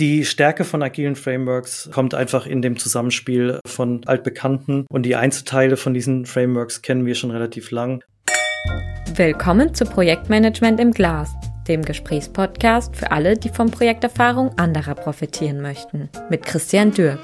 Die Stärke von agilen Frameworks kommt einfach in dem Zusammenspiel von altbekannten und die Einzelteile von diesen Frameworks kennen wir schon relativ lang. Willkommen zu Projektmanagement im Glas, dem Gesprächspodcast für alle, die von Projekterfahrung anderer profitieren möchten, mit Christian Dürk.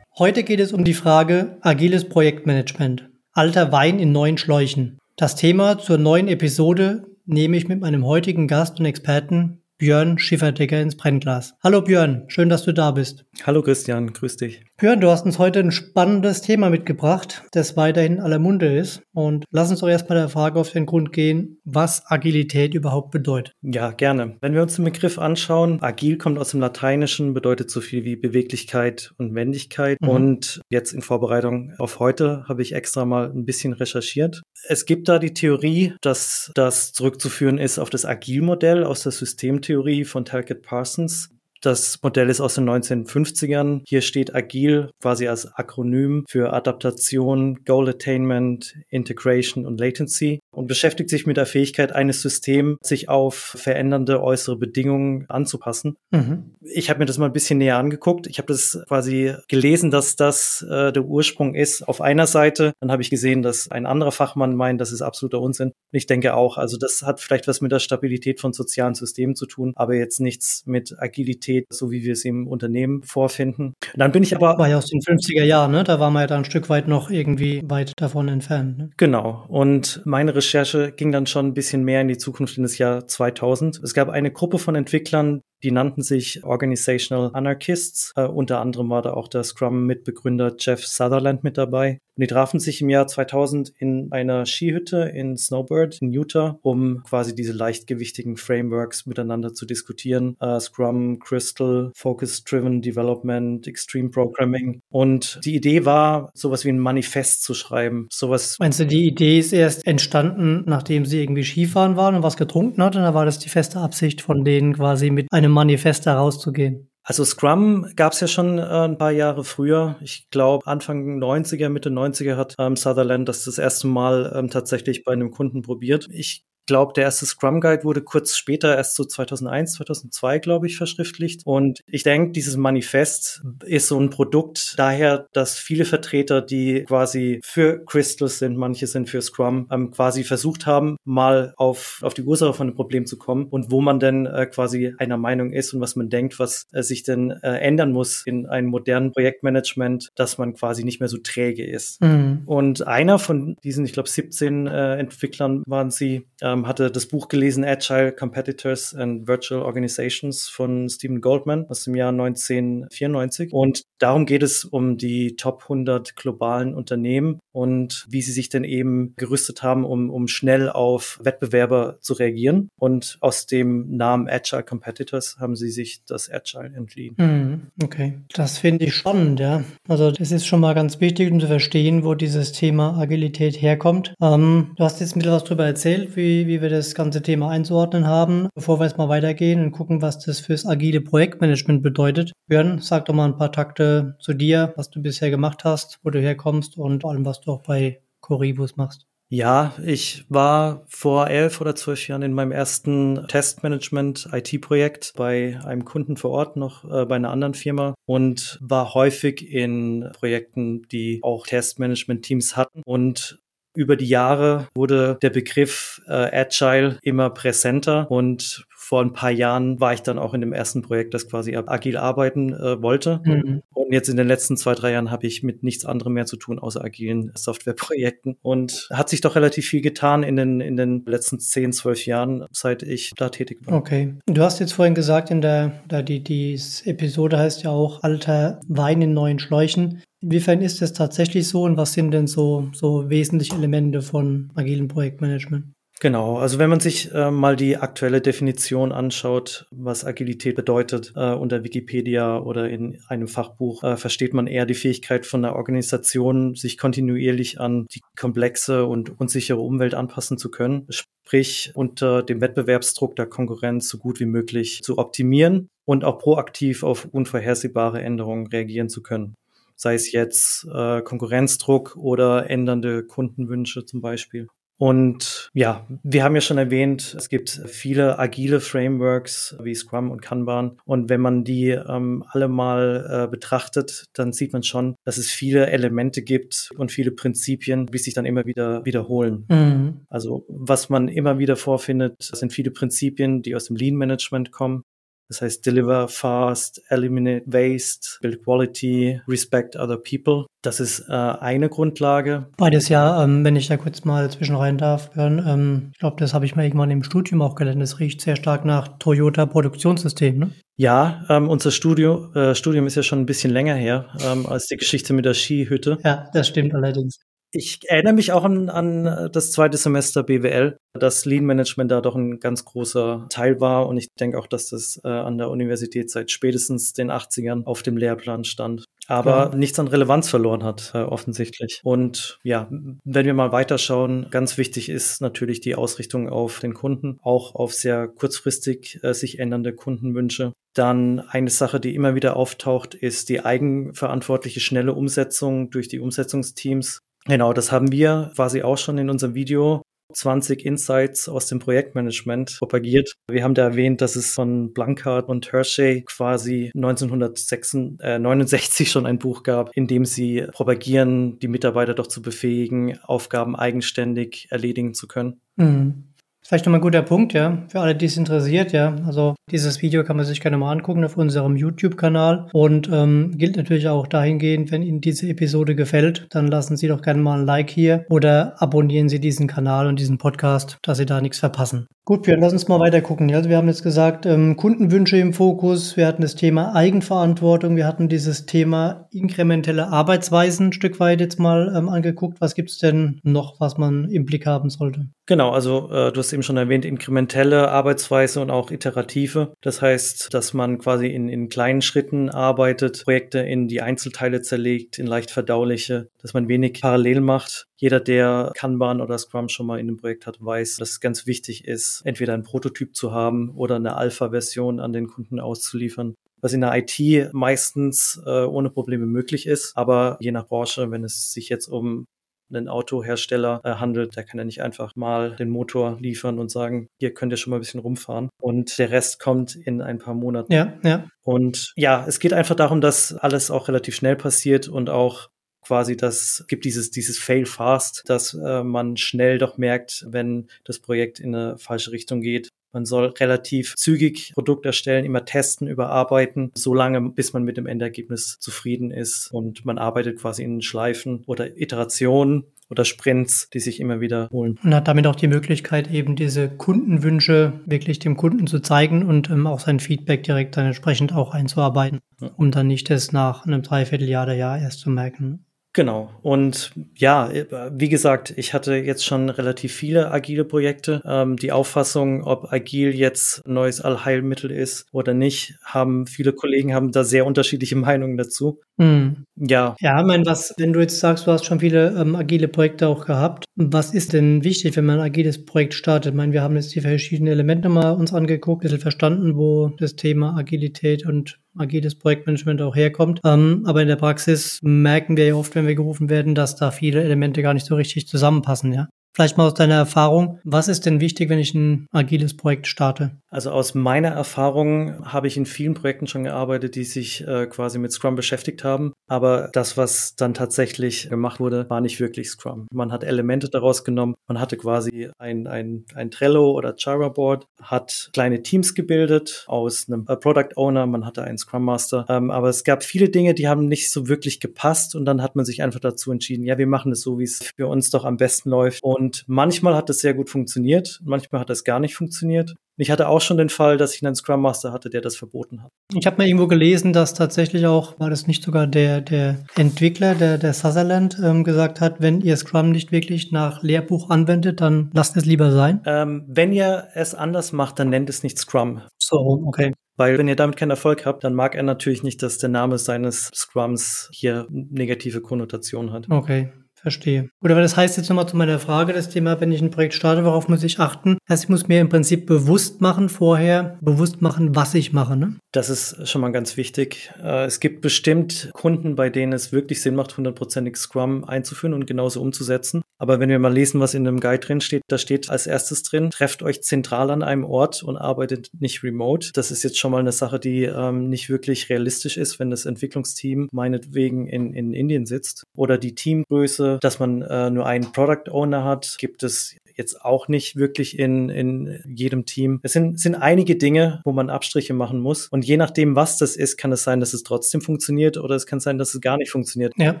Heute geht es um die Frage agiles Projektmanagement. Alter Wein in neuen Schläuchen. Das Thema zur neuen Episode nehme ich mit meinem heutigen Gast und Experten Björn Schifferdecker ins Brennglas. Hallo Björn, schön, dass du da bist. Hallo Christian, grüß dich. Björn, du hast uns heute ein spannendes Thema mitgebracht, das weiterhin aller Munde ist. Und lass uns doch erstmal der Frage auf den Grund gehen, was Agilität überhaupt bedeutet. Ja, gerne. Wenn wir uns den Begriff anschauen, agil kommt aus dem Lateinischen, bedeutet so viel wie Beweglichkeit und Wendigkeit. Mhm. Und jetzt in Vorbereitung auf heute habe ich extra mal ein bisschen recherchiert. Es gibt da die Theorie, dass das zurückzuführen ist auf das Agilmodell aus der Systemtheorie von Talcott Parsons. Das Modell ist aus den 1950ern. Hier steht Agil quasi als Akronym für Adaptation, Goal Attainment, Integration und Latency und beschäftigt sich mit der Fähigkeit eines Systems, sich auf verändernde äußere Bedingungen anzupassen. Mhm. Ich habe mir das mal ein bisschen näher angeguckt. Ich habe das quasi gelesen, dass das äh, der Ursprung ist auf einer Seite. Dann habe ich gesehen, dass ein anderer Fachmann meint, das ist absoluter Unsinn. Ich denke auch, also das hat vielleicht was mit der Stabilität von sozialen Systemen zu tun, aber jetzt nichts mit Agilität, so wie wir es im Unternehmen vorfinden. Und dann bin ich aber... War ja aus den 50er Jahren, ne? Da war man ja da ein Stück weit noch irgendwie weit davon entfernt. Ne? Genau. Und meine Recherche ging dann schon ein bisschen mehr in die Zukunft in das Jahr 2000. Es gab eine Gruppe von Entwicklern, die nannten sich Organizational Anarchists. Äh, unter anderem war da auch der Scrum-Mitbegründer Jeff Sutherland mit dabei. Und die trafen sich im Jahr 2000 in einer Skihütte in Snowbird in Utah, um quasi diese leichtgewichtigen Frameworks miteinander zu diskutieren. Uh, Scrum, Crystal, Focus-Driven Development, Extreme Programming. Und die Idee war, sowas wie ein Manifest zu schreiben. Sowas. Meinst du, die Idee ist erst entstanden, nachdem sie irgendwie Skifahren waren und was getrunken hatten? Oder war das die feste Absicht von denen quasi mit einem Manifest herauszugehen? Also Scrum gab es ja schon äh, ein paar Jahre früher. Ich glaube, Anfang 90er, Mitte 90er hat ähm, Sutherland das das erste Mal ähm, tatsächlich bei einem Kunden probiert. Ich glaube, der erste Scrum Guide wurde kurz später, erst so 2001, 2002, glaube ich, verschriftlicht. Und ich denke, dieses Manifest ist so ein Produkt daher, dass viele Vertreter, die quasi für Crystals sind, manche sind für Scrum, ähm, quasi versucht haben, mal auf, auf die Ursache von dem Problem zu kommen und wo man denn äh, quasi einer Meinung ist und was man denkt, was äh, sich denn äh, ändern muss in einem modernen Projektmanagement, dass man quasi nicht mehr so träge ist. Mhm. Und einer von diesen, ich glaube, 17 äh, Entwicklern waren sie, ähm, hatte das Buch gelesen Agile Competitors and Virtual Organizations von Stephen Goldman aus dem Jahr 1994. Und darum geht es um die Top 100 globalen Unternehmen und wie sie sich denn eben gerüstet haben, um, um schnell auf Wettbewerber zu reagieren. Und aus dem Namen Agile Competitors haben sie sich das Agile entliehen. Mhm, okay, das finde ich spannend, ja. Also das ist schon mal ganz wichtig, um zu verstehen, wo dieses Thema Agilität herkommt. Ähm, du hast jetzt ein bisschen was darüber erzählt, wie, wie wir das ganze Thema einzuordnen haben. Bevor wir jetzt mal weitergehen und gucken, was das fürs agile Projektmanagement bedeutet. Björn, sag doch mal ein paar Takte zu dir, was du bisher gemacht hast, wo du herkommst und allem, was du auch bei Coribus machst. Ja, ich war vor elf oder zwölf Jahren in meinem ersten Testmanagement-IT-Projekt bei einem Kunden vor Ort noch äh, bei einer anderen Firma und war häufig in Projekten, die auch Testmanagement-Teams hatten und über die Jahre wurde der Begriff äh, Agile immer präsenter und vor ein paar Jahren war ich dann auch in dem ersten Projekt, das quasi agil arbeiten äh, wollte. Mhm. Und jetzt in den letzten zwei, drei Jahren habe ich mit nichts anderem mehr zu tun, außer agilen Softwareprojekten. Und hat sich doch relativ viel getan in den, in den letzten zehn, zwölf Jahren, seit ich da tätig war. Okay. Du hast jetzt vorhin gesagt, in der, da die, die Episode heißt ja auch alter Wein in neuen Schläuchen. Inwiefern ist das tatsächlich so und was sind denn so, so wesentliche Elemente von agilem Projektmanagement? Genau, also wenn man sich äh, mal die aktuelle Definition anschaut, was Agilität bedeutet, äh, unter Wikipedia oder in einem Fachbuch, äh, versteht man eher die Fähigkeit von einer Organisation, sich kontinuierlich an die komplexe und unsichere Umwelt anpassen zu können, sprich unter dem Wettbewerbsdruck der Konkurrenz so gut wie möglich zu optimieren und auch proaktiv auf unvorhersehbare Änderungen reagieren zu können sei es jetzt äh, Konkurrenzdruck oder ändernde Kundenwünsche zum Beispiel. Und ja, wir haben ja schon erwähnt, es gibt viele agile Frameworks wie Scrum und Kanban. Und wenn man die ähm, alle mal äh, betrachtet, dann sieht man schon, dass es viele Elemente gibt und viele Prinzipien, die sich dann immer wieder wiederholen. Mhm. Also was man immer wieder vorfindet, sind viele Prinzipien, die aus dem Lean Management kommen. Das heißt, deliver fast, eliminate waste, build quality, respect other people. Das ist äh, eine Grundlage. Beides ja, ähm, wenn ich da kurz mal zwischen rein darf, Björn, ähm, ich glaube, das habe ich mal irgendwann im Studium auch gelernt. Das riecht sehr stark nach Toyota Produktionssystem, ne? Ja, ähm, unser Studio, äh, Studium ist ja schon ein bisschen länger her ähm, als die Geschichte mit der Skihütte. Ja, das stimmt allerdings. Ich erinnere mich auch an, an das zweite Semester BWL, dass Lean Management da doch ein ganz großer Teil war. Und ich denke auch, dass das äh, an der Universität seit spätestens den 80ern auf dem Lehrplan stand. Aber ja. nichts an Relevanz verloren hat, äh, offensichtlich. Und ja, wenn wir mal weiterschauen, ganz wichtig ist natürlich die Ausrichtung auf den Kunden, auch auf sehr kurzfristig äh, sich ändernde Kundenwünsche. Dann eine Sache, die immer wieder auftaucht, ist die eigenverantwortliche schnelle Umsetzung durch die Umsetzungsteams. Genau, das haben wir quasi auch schon in unserem Video 20 Insights aus dem Projektmanagement propagiert. Wir haben da erwähnt, dass es von Blankard und Hershey quasi 1969 schon ein Buch gab, in dem sie propagieren, die Mitarbeiter doch zu befähigen, Aufgaben eigenständig erledigen zu können. Mhm. Vielleicht nochmal ein guter Punkt, ja, für alle, die es interessiert, ja. Also dieses Video kann man sich gerne mal angucken auf unserem YouTube-Kanal und ähm, gilt natürlich auch dahingehend, wenn Ihnen diese Episode gefällt, dann lassen Sie doch gerne mal ein Like hier oder abonnieren Sie diesen Kanal und diesen Podcast, dass Sie da nichts verpassen. Gut, Björn, lass uns mal weiter gucken. Also wir haben jetzt gesagt, ähm, Kundenwünsche im Fokus, wir hatten das Thema Eigenverantwortung, wir hatten dieses Thema inkrementelle Arbeitsweisen ein Stück weit jetzt mal ähm, angeguckt. Was gibt es denn noch, was man im Blick haben sollte? Genau, also äh, du hast eben schon erwähnt, inkrementelle Arbeitsweise und auch iterative. Das heißt, dass man quasi in, in kleinen Schritten arbeitet, Projekte in die Einzelteile zerlegt, in leicht verdauliche, dass man wenig parallel macht. Jeder, der Kanban oder Scrum schon mal in einem Projekt hat, weiß, dass es ganz wichtig ist, entweder ein Prototyp zu haben oder eine Alpha-Version an den Kunden auszuliefern was in der IT meistens äh, ohne Probleme möglich ist. Aber je nach Branche, wenn es sich jetzt um einen Autohersteller äh, handelt, der kann ja nicht einfach mal den Motor liefern und sagen, hier könnt ihr schon mal ein bisschen rumfahren und der Rest kommt in ein paar Monaten. Ja, ja. Und ja, es geht einfach darum, dass alles auch relativ schnell passiert und auch quasi das gibt dieses dieses Fail fast, dass äh, man schnell doch merkt, wenn das Projekt in eine falsche Richtung geht. Man soll relativ zügig Produkt erstellen, immer testen, überarbeiten, so lange, bis man mit dem Endergebnis zufrieden ist. Und man arbeitet quasi in Schleifen oder Iterationen oder Sprints, die sich immer wiederholen. Und hat damit auch die Möglichkeit, eben diese Kundenwünsche wirklich dem Kunden zu zeigen und ähm, auch sein Feedback direkt dann entsprechend auch einzuarbeiten, ja. um dann nicht das nach einem Dreivierteljahr oder Jahr erst zu merken. Genau. Und ja, wie gesagt, ich hatte jetzt schon relativ viele agile Projekte. Ähm, die Auffassung, ob agil jetzt ein neues Allheilmittel ist oder nicht, haben viele Kollegen haben da sehr unterschiedliche Meinungen dazu. Mhm. Ja. Ja, ich meine, was, wenn du jetzt sagst, du hast schon viele ähm, agile Projekte auch gehabt, was ist denn wichtig, wenn man ein agiles Projekt startet? Ich meine, wir haben jetzt die verschiedenen Elemente mal uns angeguckt, ein bisschen verstanden, wo das Thema Agilität und agiles Projektmanagement auch herkommt. Ähm, aber in der Praxis merken wir ja oft, wenn wir gerufen werden, dass da viele Elemente gar nicht so richtig zusammenpassen, ja. Vielleicht mal aus deiner Erfahrung, was ist denn wichtig, wenn ich ein agiles Projekt starte? Also aus meiner Erfahrung habe ich in vielen Projekten schon gearbeitet, die sich äh, quasi mit Scrum beschäftigt haben. Aber das, was dann tatsächlich gemacht wurde, war nicht wirklich Scrum. Man hat Elemente daraus genommen. Man hatte quasi ein, ein, ein Trello oder Jira Board, hat kleine Teams gebildet aus einem äh, Product Owner, man hatte einen Scrum Master. Ähm, aber es gab viele Dinge, die haben nicht so wirklich gepasst. Und dann hat man sich einfach dazu entschieden, ja, wir machen es so, wie es für uns doch am besten läuft. Und manchmal hat es sehr gut funktioniert, manchmal hat es gar nicht funktioniert. Ich hatte auch schon den Fall, dass ich einen Scrum Master hatte, der das verboten hat. Ich habe mal irgendwo gelesen, dass tatsächlich auch, war das nicht sogar der, der Entwickler, der, der Sutherland, ähm, gesagt hat, wenn ihr Scrum nicht wirklich nach Lehrbuch anwendet, dann lasst es lieber sein. Ähm, wenn ihr es anders macht, dann nennt es nicht Scrum. So, okay. Weil wenn ihr damit keinen Erfolg habt, dann mag er natürlich nicht, dass der Name seines Scrums hier negative Konnotationen hat. Okay. Verstehe. Oder das heißt jetzt nochmal zu meiner Frage, das Thema, wenn ich ein Projekt starte, worauf muss ich achten? Also ich muss mir im Prinzip bewusst machen vorher, bewusst machen, was ich mache. Ne? Das ist schon mal ganz wichtig. Äh, es gibt bestimmt Kunden, bei denen es wirklich Sinn macht, hundertprozentig Scrum einzuführen und genauso umzusetzen. Aber wenn wir mal lesen, was in einem Guide drin steht, da steht als erstes drin, trefft euch zentral an einem Ort und arbeitet nicht remote. Das ist jetzt schon mal eine Sache, die ähm, nicht wirklich realistisch ist, wenn das Entwicklungsteam meinetwegen in, in Indien sitzt. Oder die Teamgröße, dass man äh, nur einen Product Owner hat, gibt es jetzt auch nicht wirklich in, in jedem Team. Es sind, sind einige Dinge, wo man Abstriche machen muss. Und je nachdem, was das ist, kann es sein, dass es trotzdem funktioniert oder es kann sein, dass es gar nicht funktioniert. Ja.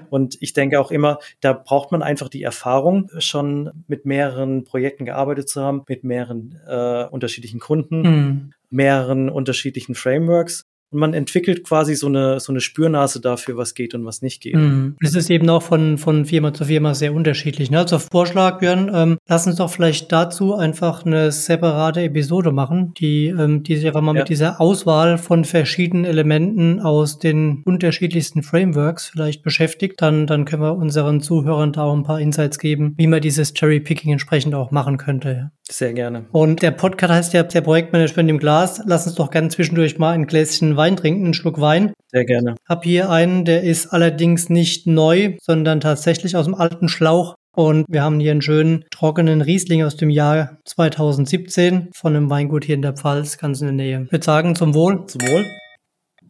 Und ich denke auch immer, da braucht man einfach die Erfahrung, schon mit mehreren Projekten gearbeitet zu haben, mit mehreren äh, unterschiedlichen Kunden. Mhm mehreren unterschiedlichen Frameworks und man entwickelt quasi so eine, so eine Spürnase dafür, was geht und was nicht geht. Mhm. Das ist eben auch von, von Firma zu Firma sehr unterschiedlich. Ne? Also Vorschlag, Björn, ähm, lass uns doch vielleicht dazu einfach eine separate Episode machen, die, ähm, die sich einfach mal ja. mit dieser Auswahl von verschiedenen Elementen aus den unterschiedlichsten Frameworks vielleicht beschäftigt. Dann, dann können wir unseren Zuhörern da auch ein paar Insights geben, wie man dieses Cherry-Picking entsprechend auch machen könnte. Sehr gerne. Und der Podcast heißt ja der Projektmanagement im Glas. Lass uns doch gerne zwischendurch mal ein Gläschen Wein trinken, einen Schluck Wein. Sehr gerne. Hab hier einen, der ist allerdings nicht neu, sondern tatsächlich aus dem alten Schlauch. Und wir haben hier einen schönen trockenen Riesling aus dem Jahr 2017 von einem Weingut hier in der Pfalz, ganz in der Nähe. Ich würde sagen, zum Wohl. Zum Wohl.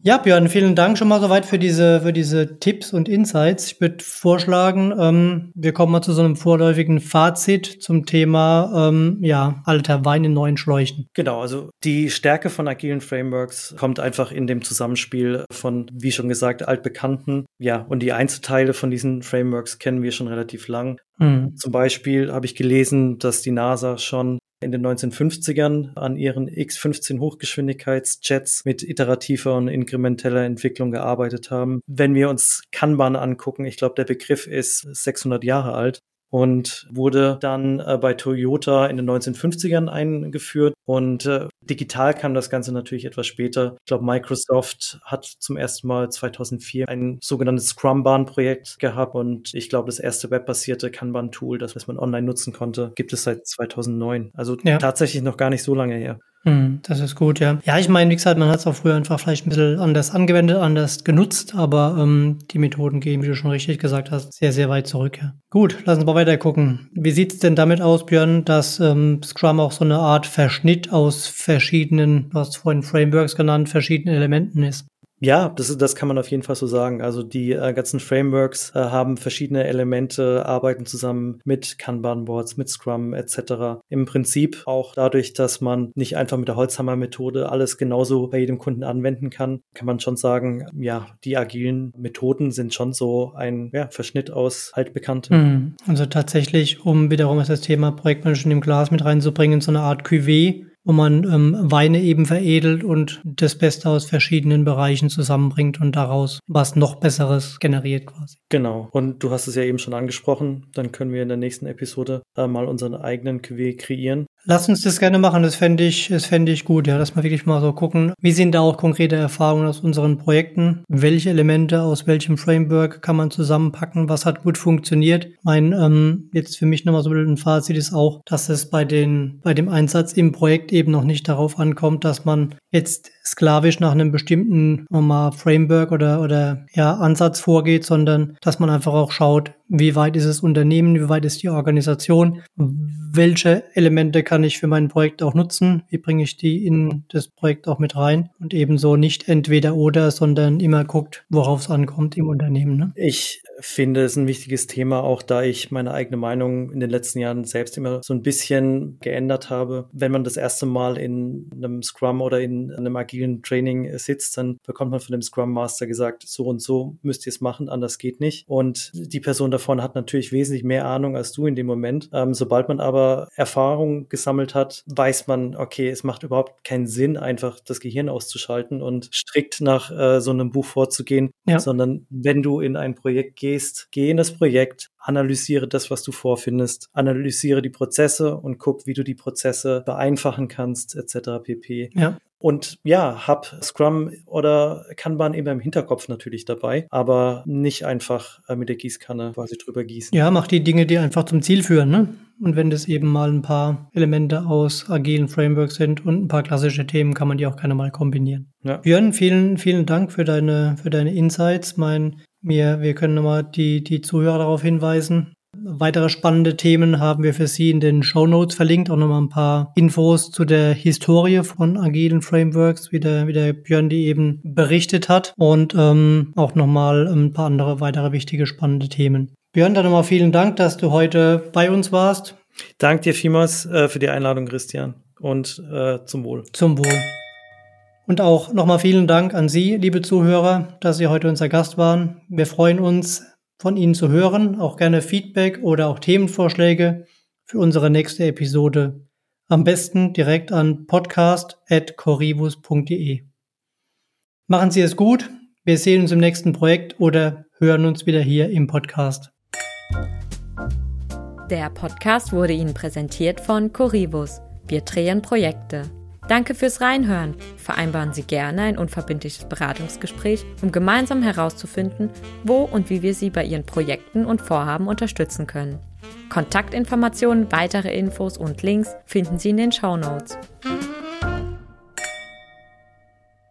Ja, Björn, vielen Dank schon mal soweit für diese, für diese Tipps und Insights. Ich würde vorschlagen, ähm, wir kommen mal zu so einem vorläufigen Fazit zum Thema, ähm, ja, alter Wein in neuen Schläuchen. Genau, also die Stärke von agilen Frameworks kommt einfach in dem Zusammenspiel von, wie schon gesagt, altbekannten, ja, und die Einzelteile von diesen Frameworks kennen wir schon relativ lang. Mhm. Zum Beispiel habe ich gelesen, dass die NASA schon in den 1950ern an ihren X-15 Hochgeschwindigkeitsjets mit iterativer und inkrementeller Entwicklung gearbeitet haben. Wenn wir uns Kanban angucken, ich glaube, der Begriff ist 600 Jahre alt, und wurde dann äh, bei Toyota in den 1950ern eingeführt. Und äh, digital kam das Ganze natürlich etwas später. Ich glaube, Microsoft hat zum ersten Mal 2004 ein sogenanntes Scrum-Bahn-Projekt gehabt. Und ich glaube, das erste webbasierte Kanban-Tool, das, das man online nutzen konnte, gibt es seit 2009. Also ja. tatsächlich noch gar nicht so lange her. Hm, das ist gut, ja. Ja, ich meine, wie gesagt, man hat es auch früher einfach vielleicht ein bisschen anders angewendet, anders genutzt, aber ähm, die Methoden gehen, wie du schon richtig gesagt hast, sehr, sehr weit zurück. Ja. Gut, lass uns mal weiter gucken. Wie sieht es denn damit aus, Björn, dass ähm, Scrum auch so eine Art Verschnitt aus verschiedenen, du hast vorhin Frameworks genannt, verschiedenen Elementen ist? Ja, das, das kann man auf jeden Fall so sagen. Also die äh, ganzen Frameworks äh, haben verschiedene Elemente, arbeiten zusammen mit Kanban-Boards, mit Scrum etc. Im Prinzip auch dadurch, dass man nicht einfach mit der Holzhammer-Methode alles genauso bei jedem Kunden anwenden kann, kann man schon sagen, ja, die agilen Methoden sind schon so ein ja, Verschnitt aus altbekannten. Also tatsächlich, um wiederum das Thema Projektmanagement im Glas mit reinzubringen, so eine Art Cuvée, wo man ähm, Weine eben veredelt und das Beste aus verschiedenen Bereichen zusammenbringt und daraus was noch Besseres generiert quasi. Genau. Und du hast es ja eben schon angesprochen. Dann können wir in der nächsten Episode äh, mal unseren eigenen Cuvée kreieren. Lass uns das gerne machen, das fände ich, das fände ich gut, ja, dass wir wirklich mal so gucken, wie sind da auch konkrete Erfahrungen aus unseren Projekten, welche Elemente aus welchem Framework kann man zusammenpacken, was hat gut funktioniert. Mein, ähm, jetzt für mich nochmal so ein Fazit ist auch, dass es bei den, bei dem Einsatz im Projekt eben noch nicht darauf ankommt, dass man jetzt sklavisch nach einem bestimmten mal, Framework oder, oder ja, Ansatz vorgeht, sondern dass man einfach auch schaut, wie weit ist das Unternehmen, wie weit ist die Organisation, welche Elemente kann ich für mein Projekt auch nutzen, wie bringe ich die in das Projekt auch mit rein und ebenso nicht entweder oder, sondern immer guckt, worauf es ankommt im Unternehmen. Ne? Ich finde es ein wichtiges Thema, auch da ich meine eigene Meinung in den letzten Jahren selbst immer so ein bisschen geändert habe. Wenn man das erste Mal in einem Scrum oder in einem agilen Training sitzt, dann bekommt man von dem Scrum Master gesagt, so und so müsst ihr es machen, anders geht nicht. Und die Person davon hat natürlich wesentlich mehr Ahnung als du in dem Moment. Ähm, sobald man aber Erfahrung gesammelt hat, weiß man, okay, es macht überhaupt keinen Sinn, einfach das Gehirn auszuschalten und strikt nach äh, so einem Buch vorzugehen, ja. sondern wenn du in ein Projekt gehst, gehst, geh in das Projekt, analysiere das, was du vorfindest, analysiere die Prozesse und guck, wie du die Prozesse vereinfachen kannst, etc. pp. Ja. Und ja, hab Scrum oder Kanban immer im Hinterkopf natürlich dabei, aber nicht einfach äh, mit der Gießkanne quasi drüber gießen. Ja, mach die Dinge, die einfach zum Ziel führen, ne? Und wenn das eben mal ein paar Elemente aus agilen Frameworks sind und ein paar klassische Themen, kann man die auch gerne mal kombinieren. Ja. Björn, vielen, vielen Dank für deine, für deine Insights. Mein, wir, wir können nochmal die, die Zuhörer darauf hinweisen, Weitere spannende Themen haben wir für Sie in den Show Notes verlinkt. Auch nochmal ein paar Infos zu der Historie von agilen Frameworks, wie der, wie der Björn die eben berichtet hat. Und ähm, auch nochmal ein paar andere weitere wichtige spannende Themen. Björn, dann nochmal vielen Dank, dass du heute bei uns warst. Dank dir vielmals äh, für die Einladung, Christian. Und äh, zum Wohl. Zum Wohl. Und auch nochmal vielen Dank an Sie, liebe Zuhörer, dass Sie heute unser Gast waren. Wir freuen uns von Ihnen zu hören, auch gerne Feedback oder auch Themenvorschläge für unsere nächste Episode. Am besten direkt an podcast.corivus.de. Machen Sie es gut. Wir sehen uns im nächsten Projekt oder hören uns wieder hier im Podcast. Der Podcast wurde Ihnen präsentiert von Corivus. Wir drehen Projekte. Danke fürs Reinhören. Vereinbaren Sie gerne ein unverbindliches Beratungsgespräch, um gemeinsam herauszufinden, wo und wie wir Sie bei Ihren Projekten und Vorhaben unterstützen können. Kontaktinformationen, weitere Infos und Links finden Sie in den Show Notes.